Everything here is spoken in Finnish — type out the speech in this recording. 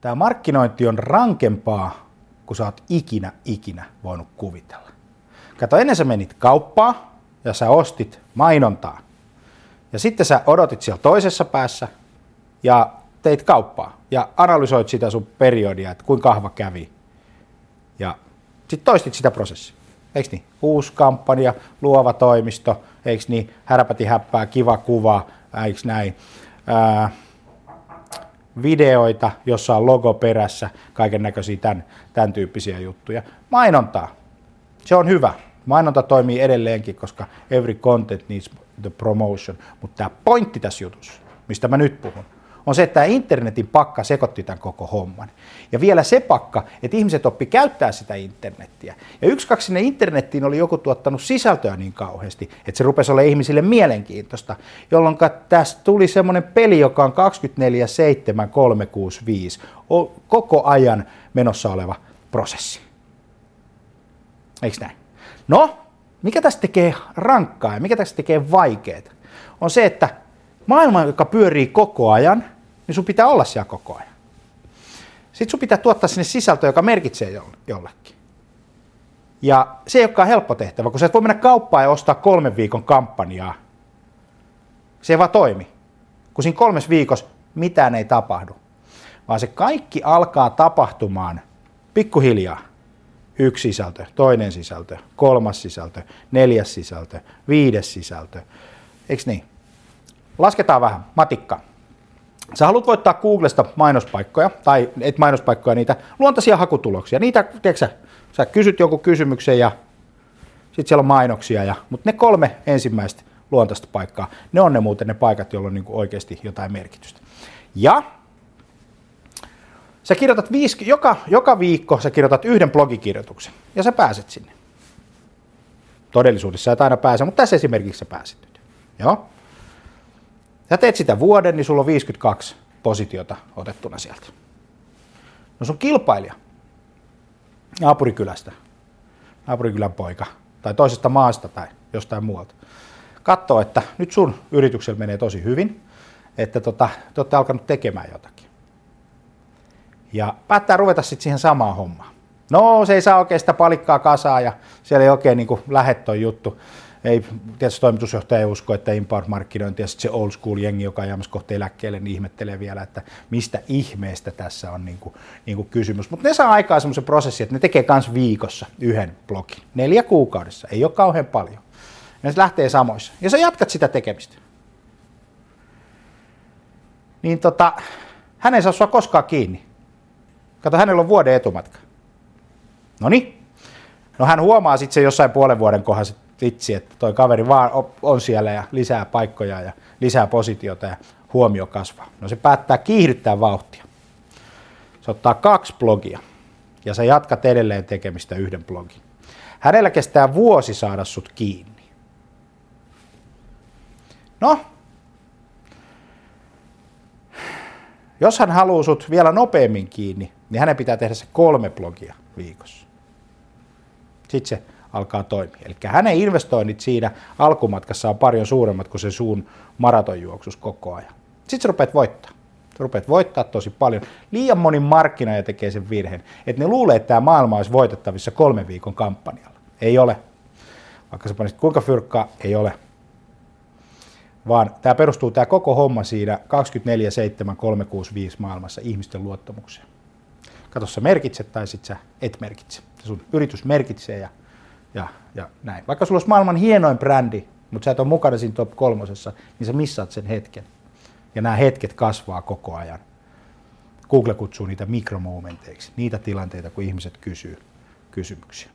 tämä markkinointi on rankempaa, kuin sä oot ikinä, ikinä voinut kuvitella. Kato, ennen sä menit kauppaan ja sä ostit mainontaa. Ja sitten sä odotit siellä toisessa päässä ja teit kauppaa ja analysoit sitä sun periodia, että kuinka kahva kävi. Ja sitten toistit sitä prosessia. Eikö niin? Uusi kampanja, luova toimisto, eikö niin? Härpäti häppää, kiva kuva, eikö näin? Ää, videoita, jossa on logo perässä, kaiken näköisiä tämän, tämän tyyppisiä juttuja. Mainontaa. Se on hyvä. Mainonta toimii edelleenkin, koska every content needs the promotion. Mutta tämä pointti tässä jutussa, mistä mä nyt puhun, on se, että tämä internetin pakka sekoitti tämän koko homman. Ja vielä se pakka, että ihmiset oppi käyttää sitä internettiä. Ja yksi, kaksi sinne internettiin oli joku tuottanut sisältöä niin kauheasti, että se rupesi olla ihmisille mielenkiintoista, jolloin tästä tuli semmoinen peli, joka on 24, 7, 365, koko ajan menossa oleva prosessi. Eikö näin? No, mikä tästä tekee rankkaa ja mikä tästä tekee vaikeaa, on se, että maailma, joka pyörii koko ajan, niin sun pitää olla siellä koko ajan. Sitten sun pitää tuottaa sinne sisältöä, joka merkitsee jollekin. Ja se ei olekaan helppo tehtävä, kun sä et voi mennä kauppaan ja ostaa kolmen viikon kampanjaa. Se ei vaan toimi. Kun siinä kolmes viikossa mitään ei tapahdu. Vaan se kaikki alkaa tapahtumaan pikkuhiljaa. Yksi sisältö, toinen sisältö, kolmas sisältö, neljäs sisältö, viides sisältö. Eikö niin? Lasketaan vähän. Matikka. Sä haluat voittaa Googlesta mainospaikkoja, tai et mainospaikkoja, niitä luontaisia hakutuloksia. Niitä, tiedätkö, sä kysyt jonkun kysymyksen ja sitten siellä on mainoksia, ja, mutta ne kolme ensimmäistä luontaista paikkaa, ne on ne muuten ne paikat, joilla on niin oikeasti jotain merkitystä. Ja sä kirjoitat viisi, joka, joka viikko sä kirjoitat yhden blogikirjoituksen, ja sä pääset sinne. Todellisuudessa et aina pääse, mutta tässä esimerkiksi sä pääset nyt. Joo? Sä teet sitä vuoden, niin sulla on 52 positiota otettuna sieltä. No sun kilpailija, naapurikylästä, naapurikylän poika, tai toisesta maasta tai jostain muualta, katsoo, että nyt sun yrityksellä menee tosi hyvin, että tota, te olette alkanut tekemään jotakin. Ja päättää ruveta sitten siihen samaan hommaan. No, se ei saa oikein sitä palikkaa kasaa ja siellä ei oikein niin lähde juttu ei tietysti toimitusjohtaja ei usko, että import-markkinointi ja sitten se old school jengi, joka on jäämässä kohta eläkkeelle, niin ihmettelee vielä, että mistä ihmeestä tässä on niin kuin, niin kuin kysymys. Mutta ne saa aikaa semmoisen prosessin, että ne tekee myös viikossa yhden blogin. Neljä kuukaudessa, ei ole kauhean paljon. Se lähtee samoissa. Ja sä jatkat sitä tekemistä. Niin tota, hän ei saa sua koskaan kiinni. Kato, hänellä on vuoden etumatka. No niin. No hän huomaa sitten se jossain puolen vuoden kohdassa, vitsi, että toi kaveri vaan on siellä ja lisää paikkoja ja lisää positiota ja huomio kasvaa. No se päättää kiihdyttää vauhtia. Se ottaa kaksi blogia ja sä jatkat edelleen tekemistä yhden blogin. Hänellä kestää vuosi saada sut kiinni. No, jos hän haluaa sut vielä nopeammin kiinni, niin hänen pitää tehdä se kolme blogia viikossa. Sitten se alkaa toimia. Eli hänen investoinnit siinä alkumatkassa on paljon suuremmat kuin se suun maratonjuoksus koko ajan. Sitten sä rupeat voittaa. Sä rupeat voittaa tosi paljon. Liian moni markkinoija tekee sen virheen, että ne luulee, että tämä maailma olisi voitettavissa kolmen viikon kampanjalla. Ei ole. Vaikka sä panisit kuinka fyrkkaa, ei ole. Vaan tämä perustuu tämä koko homma siinä 24-7-365 maailmassa ihmisten luottamukseen. Kato, sä merkitset tai sit sä et merkitse. Sun yritys merkitsee ja ja, ja näin. Vaikka sulla olisi maailman hienoin brändi, mutta sä et ole mukana siinä top kolmosessa, niin sä missaat sen hetken. Ja nämä hetket kasvaa koko ajan. Google kutsuu niitä mikromomenteiksi, niitä tilanteita, kun ihmiset kysyy kysymyksiä.